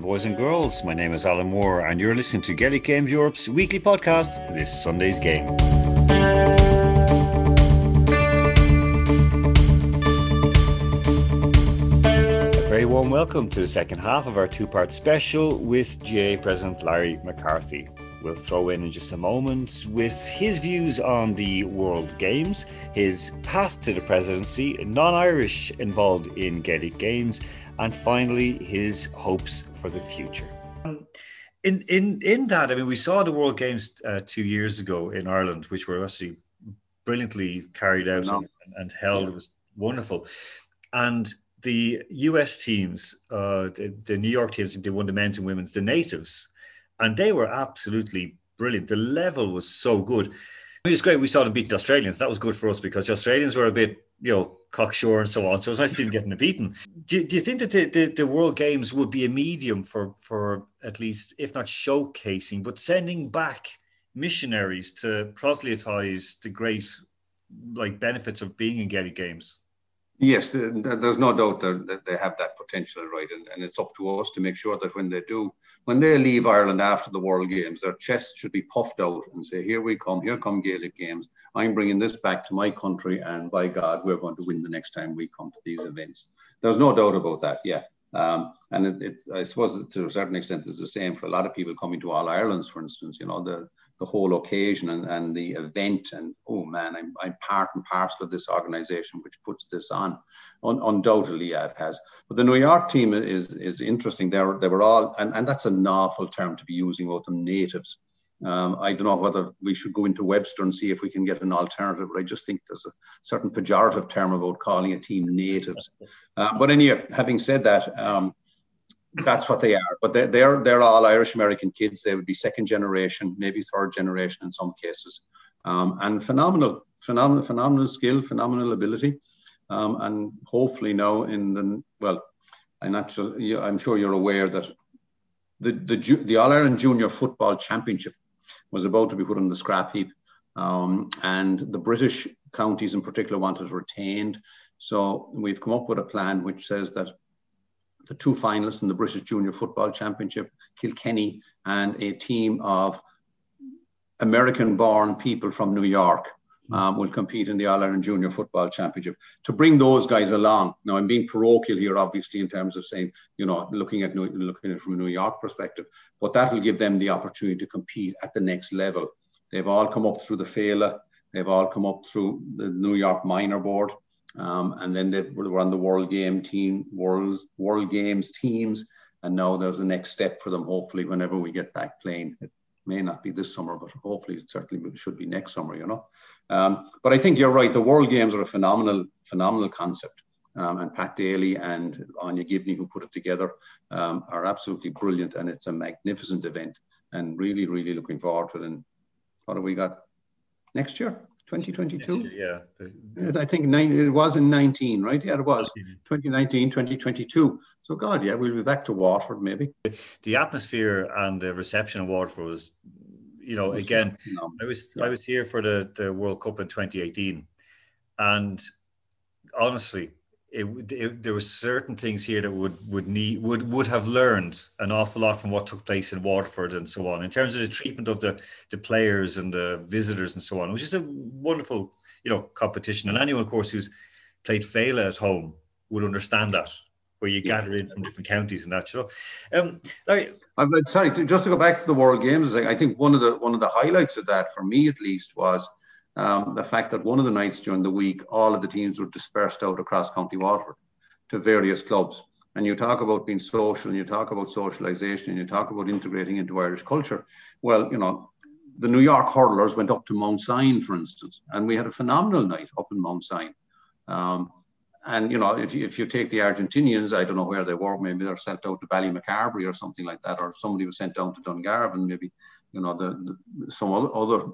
boys and girls. My name is Alan Moore, and you're listening to Gaelic Games Europe's weekly podcast, This Sunday's Game. A very warm welcome to the second half of our two part special with GAA President Larry McCarthy. We'll throw in in just a moment with his views on the World Games, his path to the presidency, non Irish involved in Gaelic Games, and finally his hopes for the future. In, in, in that, I mean, we saw the World Games uh, two years ago in Ireland, which were actually brilliantly carried out no. and, and, held. Yeah. It was wonderful. And the US teams, uh, the, the New York teams, they won the men's and women's, the natives and they were absolutely brilliant. The level was so good. It was great. We saw them beat the Australians. That was good for us because the Australians were a bit, you know, cocksure and so on. So it was nice to see them getting a beaten. Do, do you think that the, the, the, World Games would be a medium for, for at least, if not showcasing, but sending back missionaries to proselytize the great like benefits of being in Gaelic Games? Yes, there's no doubt that they have that potential, right? And, and it's up to us to make sure that when they do, when they leave Ireland after the World Games, their chests should be puffed out and say, "Here we come, here come Gaelic Games. I'm bringing this back to my country, and by God, we're going to win the next time we come to these events." There's no doubt about that. Yeah, um, and it, it's I suppose to a certain extent it's the same for a lot of people coming to All Ireland's, for instance. You know, the the whole occasion and, and the event. And oh man I'm, I'm part and parcel of this organization which puts this on. Un, undoubtedly yeah, it has. But the New York team is is interesting. They were, they were all and, and that's an awful term to be using about the natives. Um, I don't know whether we should go into Webster and see if we can get an alternative, but I just think there's a certain pejorative term about calling a team natives. Uh, but anyway, having said that, um, that's what they are. But they're, they're, they're all Irish American kids. They would be second generation, maybe third generation in some cases. Um, and phenomenal, phenomenal, phenomenal skill, phenomenal ability. Um, and hopefully now in the, well, I'm not sure, I'm sure you're aware that the, the, the All Ireland Junior Football Championship was about to be put on the scrap heap. Um, and the British counties in particular wanted retained. So we've come up with a plan which says that the two finalists in the British Junior Football Championship, Kilkenny, and a team of American born people from New York um, will compete in the All Ireland Junior Football Championship. To bring those guys along, now I'm being parochial here, obviously, in terms of saying, you know, looking at looking at it from a New York perspective, but that will give them the opportunity to compete at the next level. They've all come up through the Féile, they've all come up through the New York Minor Board, um, and then they were on the World Game team, World's World Games teams, and now there's a next step for them. Hopefully, whenever we get back playing, it may not be this summer, but hopefully it certainly should be next summer. You know, um, but I think you're right. The World Games are a phenomenal, phenomenal concept. Um, and Pat Daly and Anya Gibney, who put it together, um, are absolutely brilliant. And it's a magnificent event. And really, really looking forward to it. And what have we got next year? 2022? Yeah. I think nine, it was in 19, right? Yeah, it was. 2019, 2022. So, God, yeah, we'll be back to Waterford maybe. The atmosphere and the reception of Waterford was, you know, again, I was yeah. I was here for the, the World Cup in 2018. And honestly, it, it, there were certain things here that would would need would would have learned an awful lot from what took place in Waterford and so on in terms of the treatment of the the players and the visitors and so on, which is a wonderful you know competition. And anyone, of course, who's played Féile at home would understand that, where you yeah. gather in from different counties and that. You know, um, Larry, I'm sorry, just to go back to the World Games, I think one of the one of the highlights of that for me at least was um, the fact that one of the nights during the week, all of the teams were dispersed out across County Waterford to various clubs. And you talk about being social and you talk about socialization and you talk about integrating into Irish culture. Well, you know, the New York hurlers went up to Mount Sion, for instance, and we had a phenomenal night up in Mount Sion. Um, and you know, if you, if you take the Argentinians, I don't know where they were. Maybe they're sent out to Ballymacarbery or something like that, or somebody was sent down to Dungarvan. Maybe you know the, the some other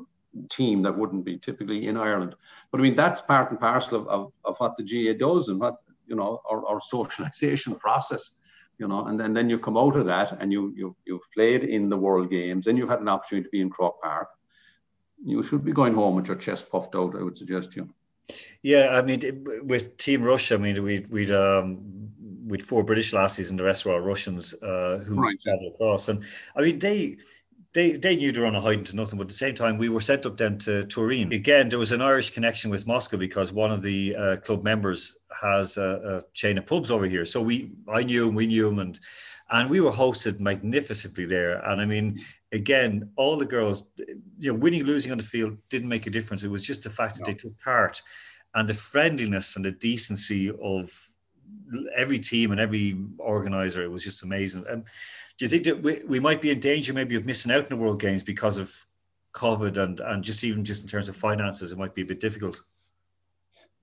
team that wouldn't be typically in Ireland. But I mean, that's part and parcel of, of, of what the GAA does and what, you know, our, our socialization process, you know, and then, then you come out of that and you, you, you've played in the World Games and you've had an opportunity to be in Croke Park. You should be going home with your chest puffed out, I would suggest you. Yeah, I mean, with Team Russia, I mean, we'd, we'd, um, with four British lassies and the rest were all Russians uh, who right. traveled across. And I mean, they they they knew they were on a hiding to nothing, but at the same time, we were sent up then to Turin. Again, there was an Irish connection with Moscow because one of the uh, club members has a, a, chain of pubs over here. So we, I knew him, we knew him, and and we were hosted magnificently there. And I mean, again, all the girls, you know, winning, losing on the field didn't make a difference. It was just the fact that no. they took part, and the friendliness and the decency of every team and every organizer. It was just amazing. And do you think that we, we might be in danger maybe of missing out in the World Games because of COVID and, and just even just in terms of finances, it might be a bit difficult?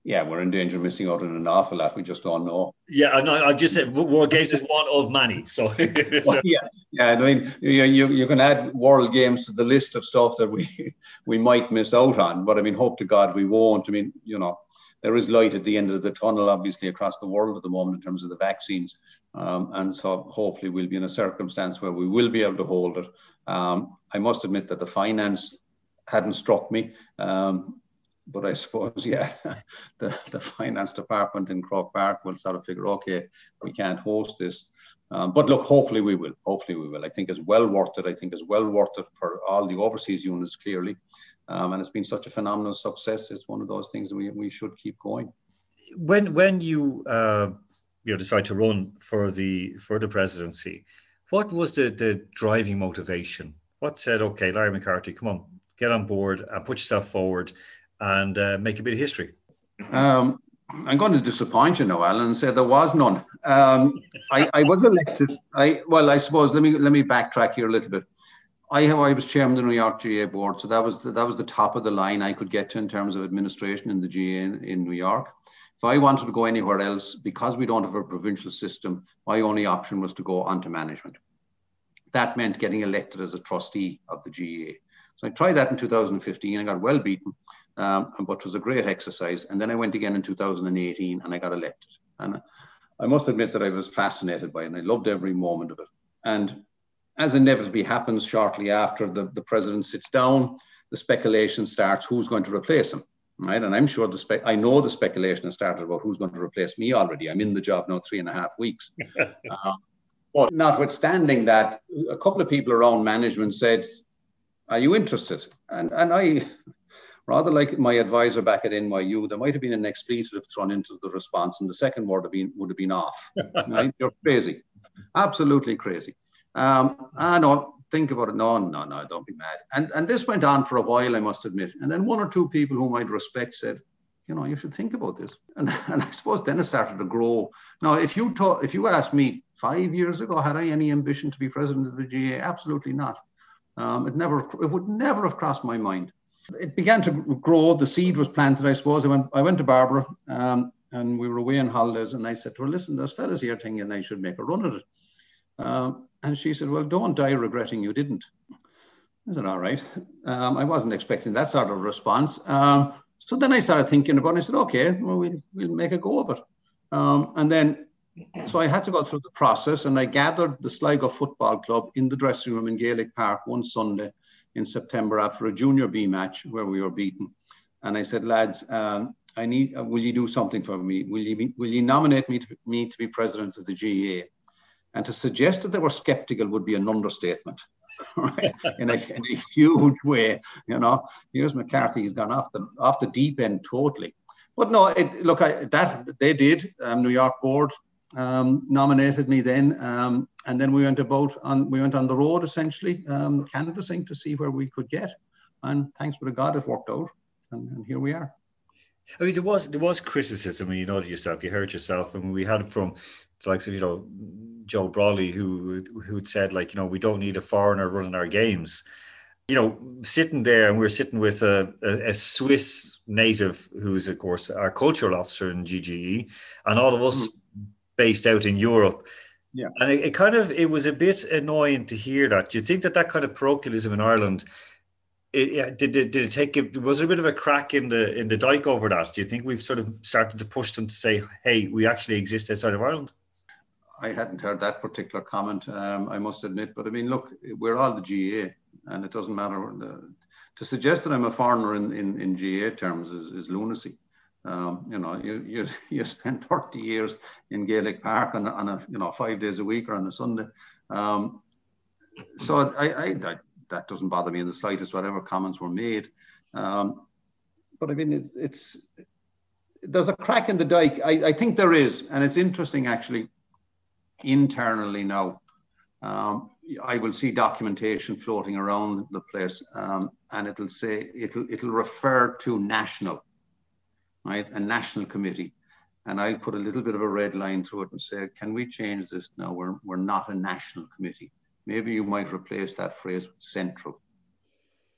Yeah, we're in danger of missing out on an awful lot. We just don't know. Yeah, I. I just said World Games is one of many. So, well, yeah, yeah. I mean, you, you you can add World Games to the list of stuff that we we might miss out on. But I mean, hope to God we won't. I mean, you know, there is light at the end of the tunnel, obviously, across the world at the moment in terms of the vaccines. Um, and so hopefully we'll be in a circumstance where we will be able to hold it. Um, I must admit that the finance hadn't struck me. Um, but I suppose, yeah, the, the finance department in Croke Park will sort of figure, okay, we can't host this. Um, but look, hopefully we will. Hopefully we will. I think it's well worth it. I think it's well worth it for all the overseas units, clearly. Um, and it's been such a phenomenal success. It's one of those things that we, we should keep going. When when you uh, you know decide to run for the for the presidency, what was the the driving motivation? What said, okay, Larry McCarthy, come on, get on board and put yourself forward and uh, make a bit of history? Um, I'm going to disappoint you, Noel, and say there was none. Um, I, I, was elected. I well, I suppose let me let me backtrack here a little bit. I have I was chairman of the New York GAA board, so that was the, that was the top of the line I could get to in terms of administration in the GAA in, in New York. If I wanted to go anywhere else, because we don't have a provincial system, my only option was to go onto management. That meant getting elected as a trustee of the GAA. So I tried that in 2015 and got well beaten, um, but it was a great exercise. And then I went again in 2018 and I got elected. And I must admit that I was fascinated by it and I loved every moment of it. And as inevitably happens shortly after the, the president sits down, the speculation starts who's going to replace him. Right. And I'm sure the spec I know the speculation has started about who's going to replace me already. I'm in the job now three and a half weeks. uh, but notwithstanding that, a couple of people around management said, Are you interested? And and I rather like my advisor back at NYU, there might have been an expletive thrown into the response, and the second word have been, would have been off. right? You're crazy. Absolutely crazy. Um, ah, no, think about it. No, no, no, don't be mad. And and this went on for a while, I must admit. And then one or two people whom I'd respect said, you know, you should think about this. And, and I suppose then it started to grow. Now, if you talk, if you asked me five years ago, had I any ambition to be president of the GAA? Absolutely not. Um, it never, it would never have crossed my mind. It began to grow. The seed was planted, I suppose. I went, I went to Barbara, um, and we were away on holidays, and I said to her, "Listen, there's fellas here thinking they should make a run at it." Um, and she said, Well, don't die regretting you didn't. I said, All right. Um, I wasn't expecting that sort of response. Um, so then I started thinking about it. I said, Okay, well, we'll, we'll make a go of it. Um, and then, so I had to go through the process and I gathered the Sligo Football Club in the dressing room in Gaelic Park one Sunday in September after a junior B match where we were beaten. And I said, lads, um, I need, uh, will you do something for me? Will you, be, will you nominate me to, me to be president of the GAA? And to suggest that they were skeptical would be an understatement. Right? in, a, in a huge way, you know. Here's McCarthy; he's gone off the off the deep end totally. But no, it, look, I, that they did. Um, New York board um, nominated me then, um, and then we went about on we went on the road essentially um, canvassing to see where we could get. And thanks be to God, it worked out, and, and here we are. I mean, there was there was criticism, and you know yourself. You heard yourself, and we had from like you know Joe Brolly who who'd said like you know we don't need a foreigner running our games. You know, sitting there and we are sitting with a, a, a, Swiss native who's of course our cultural officer in GGE, and all of us mm-hmm. based out in Europe. Yeah, and it, it, kind of it was a bit annoying to hear that. Do you think that that kind of parochialism in Ireland? It, did, did, did it take was there a bit of a crack in the in the dike over that do you think we've sort of started to push them to say hey we actually exist outside of ireland I hadn't heard that particular comment, um, I must admit. But I mean, look, we're all the GAA, and it doesn't matter. Uh, to suggest that I'm a foreigner in, in, in GAA terms is, is lunacy. Um, you know, you, you you spend 30 years in Gaelic Park on, on a you know five days a week or on a Sunday. Um, so I, I, I, that doesn't bother me in the slightest. Whatever comments were made, um, but I mean it, it's there's a crack in the dike. I, I think there is, and it's interesting actually internally now. Um, I will see documentation floating around the place, um, and it'll say it'll it'll refer to national, right? A national committee, and I'll put a little bit of a red line through it and say, can we change this now? We're we're not a national committee. Maybe you might replace that phrase with central,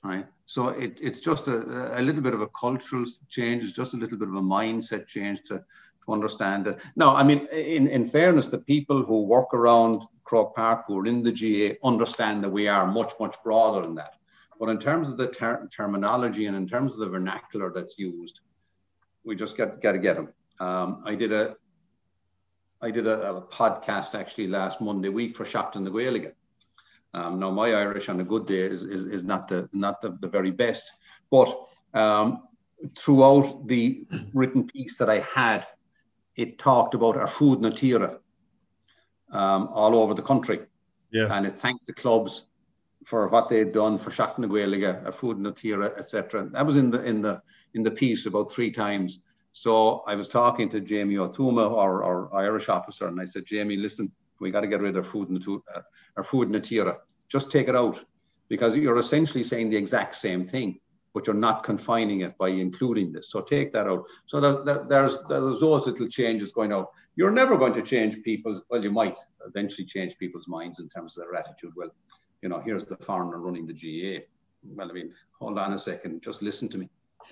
right? So it, it's just a, a little bit of a cultural change, just a little bit of a mindset change to to understand that. No, I mean, in, in fairness, the people who work around Croke Park, who are in the GAA, understand that we are much, much broader than that. But in terms of the ter terminology and in terms of the vernacular that's used, we just got, got to get them. Um, I did a I did a, a, podcast actually last Monday week for Seachtain na Gaeilge. Um, now my Irish on a good day is, is, is not the not the, the very best, but um, throughout the written piece that I had it talked about ar fud na tíre um, all over the country. Yeah. And it thanked the clubs for what they'd done for Gaeilge, ar fud na tíre, etc. That was in the in the in the piece about three times. So I was talking to Jamie O'Thuma, our, our Irish officer, and I said, Jamie, listen, we got to get rid of food ar fud na tíre. Just take it out because you're essentially saying the exact same thing but you're not confining it by including this. So take that out. So there's, there's, there's those little changes going out. You're never going to change people's, well, you might eventually change people's minds in terms of their attitude. Well, you know, here's the foreigner running the GAA. Well, I mean, hold on a second, just listen to me.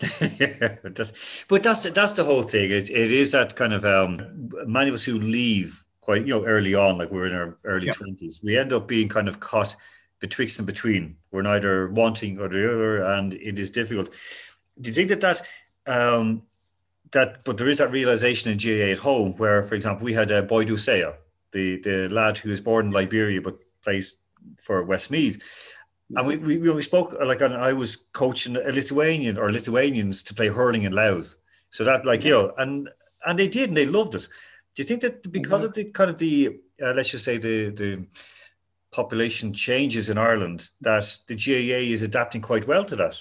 but that's but that's that's the whole thing. It, it is that kind of um, many of us who leave quite you know early on, like we're in our early twenties, we end up being kind of caught betwixt and between. We're neither wanting or the other, and it is difficult. Do you think that that um, that but there is that realization in GAA at home where, for example, we had uh, Boidu Sayeh, the the lad who was born in Liberia but plays for Westmeath. And we, we, we spoke like I was coaching a Lithuanian or Lithuanians to play hurling in Louth. So that like you know, and and they did and they loved it. Do you think that because of the kind of the uh, let's just say the the population changes in Ireland that the GAA is adapting quite well to that.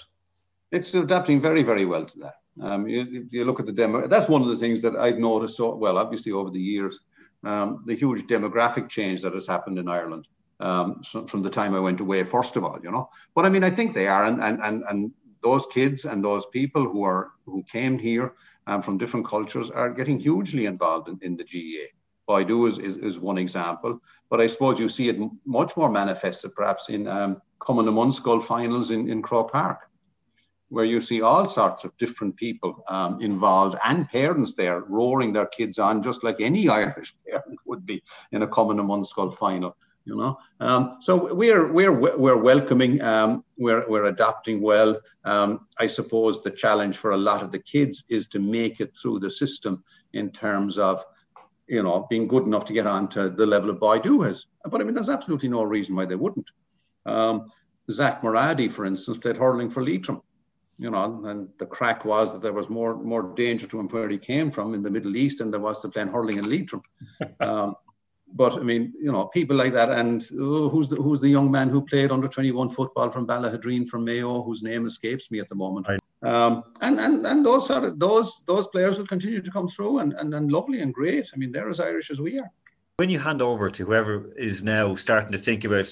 It's adapting very, very well to that. Um, you, you, look at the demo. That's one of the things that I've noticed. So, well, obviously over the years, um, the huge demographic change that has happened in Ireland um, so from the time I went away. First of all, you know, but I mean, I think they are, and and and and those kids and those people who are who came here um, from different cultures are getting hugely involved in, in the GAA. Boidu is, is, is, one example, but I suppose you see it much more manifested perhaps in um, Cumann na mBunscol finals in, in Croke Park, where you see all sorts of different people um, involved and parents there roaring their kids on just like any Irish parent would be in a Cumann na mBunscol final. You know, um, so we're we're we're welcoming, um, we're we're adapting well. Um, I suppose the challenge for a lot of the kids is to make it through the system in terms of you know, being good enough to get on to the level of Boidu has. But I mean, there's absolutely no reason why they wouldn't. Um, Zak Moradi, for instance, played hurling for Leitrim. You know, and the crack was that there was more more danger to him where he came from in the Middle East than there was to playing hurling in Leitrim. Um, but I mean, you know, people like that. And oh, who's the who's the young man who played under 21 football from Ballaghaderreen from Mayo, whose name escapes me at the moment. I um, and and and those are those those players will continue to come through and, and and lovely and great. I mean, they're as Irish as we are. When you hand over to whoever is now starting to think about,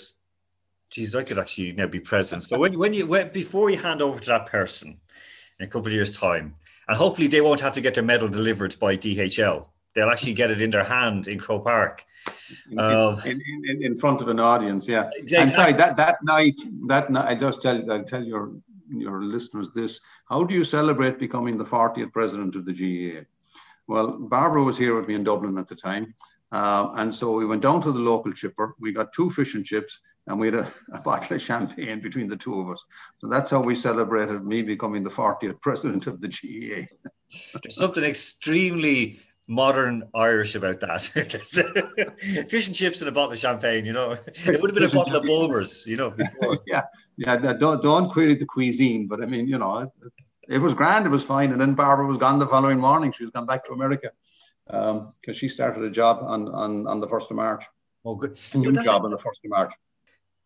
geez, I could actually now be president. So when when you when, before you hand over to that person in a couple of years' time, and hopefully they won't have to get their medal delivered by DHL. They'll actually get it in their hand in Croke Park. In, uh, in, in, in, front of an audience, yeah. Exactly. I'm sorry that that night. That night, I just tell I tell your your listeners this. How do you celebrate becoming the 40th president of the GAA? Well, Barbara was here with me in Dublin at the time. Uh, and so we went down to the local chipper. We got two fish and chips, and we had a, a, bottle of champagne between the two of us. So that's how we celebrated me becoming the 40th president of the GAA. There's something extremely modern Irish about that. fish and chips and a bottle of champagne, you know. It would have been a bottle of Bulmers, you know, before. yeah, yeah. Don't don't the cuisine, but I mean, you know, it was grand. It was fine. And then Barbara was gone the following morning. She was gone back to America because um, she started a job on, on, on the 1st of March. Oh, good. A new job on the 1st of March.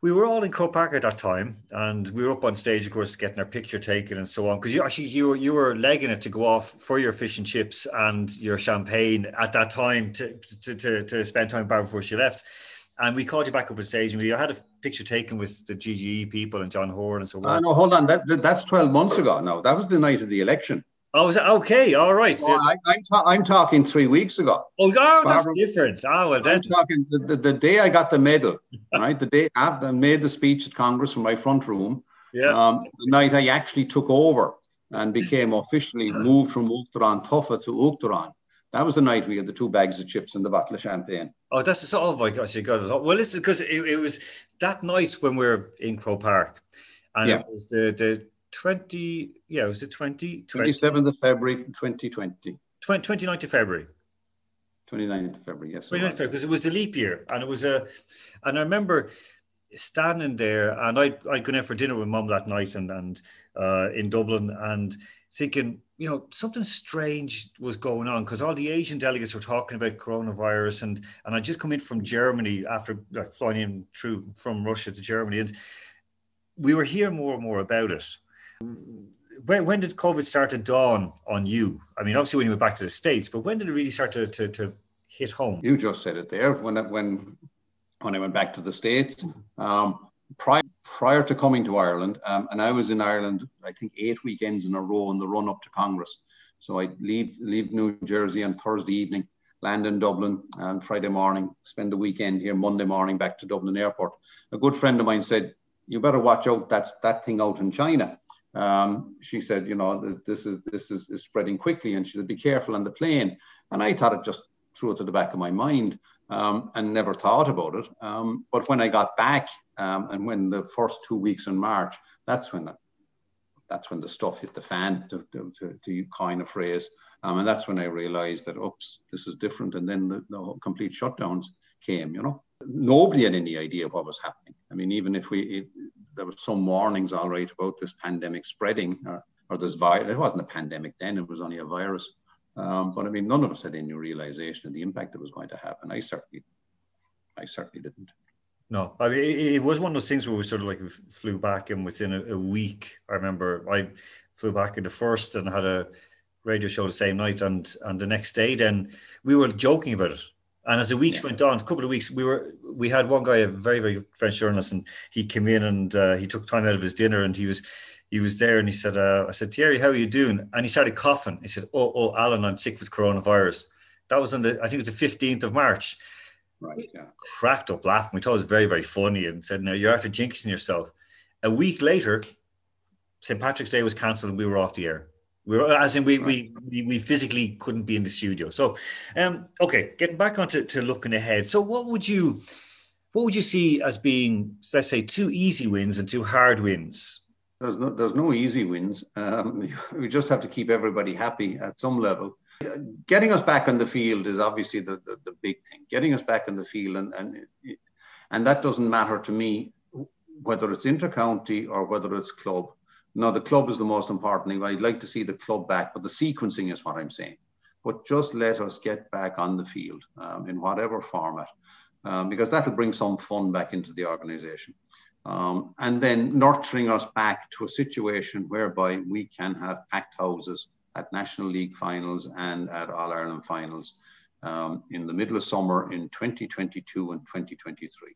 We were all in Croke Park at that time, and we were up on stage, of course, getting our picture taken and so on. Because you actually you were you were legging it to go off for your fish and chips and your champagne at that time to to, to, to spend time with Barbara before she left. And we called you back up on stage, and we had a picture taken with the GGE people and John Horan and so on. Uh, no, hold on. That, that, that's 12 months ago now. That was the night of the election. Oh, was it okay? All right. I, am ta- I'm talking three weeks ago. Oh, oh that's Barbara, different. Oh, well, I'm talking the, the, the, day I got the medal, right? The day I made the speech at Congress from my front room. Yeah. Um, the night I actually took over and became officially moved from Uachtarán Tofa to Uachtarán. That was the night we had the two bags of chips and the bottle of champagne. Oh, that's so. Oh my gosh, you got it. Well, it's because it, it was that night when we were in Croke Park, and yeah. it was the the 20, yeah, it was it 20? 27th of February 2020. 20, 29th of February. 29th of February, yes. 29th of February, because it was the leap year. And it was a, and I remember standing there and I, I'd gone out for dinner with mum that night and, and uh, in Dublin and thinking, you know, something strange was going on because all the Asian delegates were talking about coronavirus and, and I just come in from Germany after like, flying in through from Russia to Germany and we were hearing more and more about it when, when did COVID start to dawn on you? I mean, obviously when you went back to the States, but when did it really start to, to, to hit home? You just said it there. When, when, when I went back to the States, um, prior, prior to coming to Ireland, um, and I was in Ireland, I think eight weekends in a row in the run up to Congress. So I leave, leave New Jersey on Thursday evening, land in Dublin on Friday morning, spend the weekend here Monday morning back to Dublin Airport. A good friend of mine said, you better watch out, that's that thing out in China um, she said, you know, this is this is, is, spreading quickly, and she said, be careful on the plane. And I thought it just threw it to the back of my mind um, and never thought about it. Um, but when I got back, um, and when the first two weeks in March, that's when the, that's when the stuff hit the fan, to, to, to, to coin a phrase. Um, and that's when I realized that, oops, this is different. And then the, the complete shutdowns came, you know. Nobody had any idea what was happening. I mean, even if we, it, there were some warnings, all right, about this pandemic spreading or, or this virus. It wasn't a pandemic then; it was only a virus. Um, but I mean, none of us had any realization of the impact that was going to happen. I certainly, I certainly didn't. No, I mean, it, it was one of those things where we sort of like flew back, and within a, a week, I remember I flew back in the first and had a radio show the same night, and and the next day, then we were joking about it and as the weeks yeah. went on, a couple of weeks, we were we had one guy, a very very French journalist, and he came in and uh, he took time out of his dinner, and he was he was there, and he said, uh, "I said Thierry, how are you doing?" And he started coughing. He said, "Oh, oh, Alan, I'm sick with coronavirus." That was on the I think it was the fifteenth of March. Right. Yeah. Cracked up laughing. We thought it was very very funny, and said, "No, you're after jinxing yourself." A week later, St. Patrick's Day was cancelled, and we were off the air. We were, as in we, we, we, we physically couldn't be in the studio. So, um, okay, getting back onto to looking ahead. So, what would you, what would you see as being, let's say, two easy wins and two hard wins? There's no, there's no easy wins. Um, we just have to keep everybody happy at some level. Getting us back on the field is obviously the, the, the big thing. Getting us back on the field, and, and and that doesn't matter to me whether it's intercounty or whether it's club no, the club is the most important thing. I'd like to see the club back, but the sequencing is what I'm saying. But just let us get back on the field um, in whatever format, um, because that'll bring some fun back into the organization. Um, and then nurturing us back to a situation whereby we can have packed houses at National League finals and at All Ireland finals um, in the middle of summer in 2022 and 2023.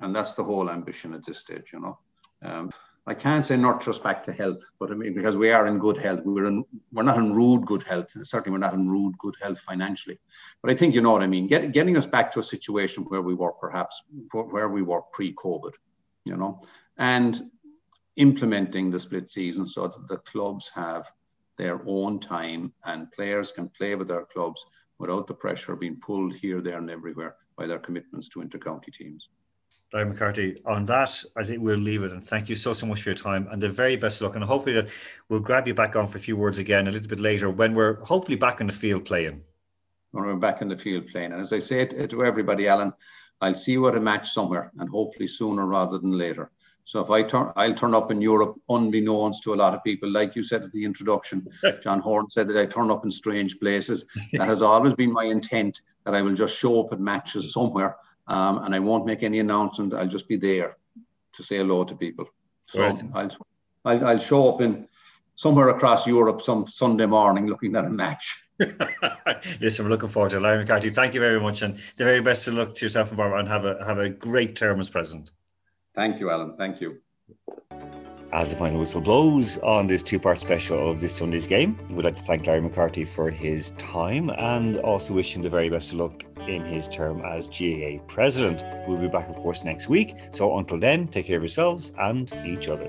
And that's the whole ambition at this stage, you know. Um, I can't say nurture us back to health, but I mean because we are in good health. We're in we're not in rude good health. Certainly, we're not in rude good health financially. But I think you know what I mean. Get, getting us back to a situation where we were perhaps where we were pre-COVID, you know, and implementing the split season so that the clubs have their own time and players can play with their clubs without the pressure being pulled here, there, and everywhere by their commitments to intercounty teams. Larry McCarthy, on that, I think we'll leave it. And thank you so, so much for your time and the very best luck. And hopefully that we'll grab you back on for a few words again a little bit later when we're hopefully back in the field playing. When we're back in the field playing. And as I say to everybody, Alan, I'll see you at a match somewhere and hopefully sooner rather than later. So if I turn, I'll turn up in Europe unbeknownst to a lot of people, like you said at the introduction. John Horan said that I turn up in strange places. That has always been my intent that I will just show up at matches somewhere, um, and I won't make any announcement. I'll just be there to say hello to people. So I'll, I'll, I'll show up in somewhere across Europe some Sunday morning looking at a match. Listen, we're looking forward to it. Larry McCarthy, thank you very much, and the very best of luck to yourself and Barbara, and have a have a great term as president. Thank you, Alan. Thank you. As the final whistle blows on this two part special of this Sunday's game, we'd like to thank Larry McCarthy for his time and also wish him the very best of luck in his term as GAA president. We'll be back, of course, next week. So until then, take care of yourselves and each other.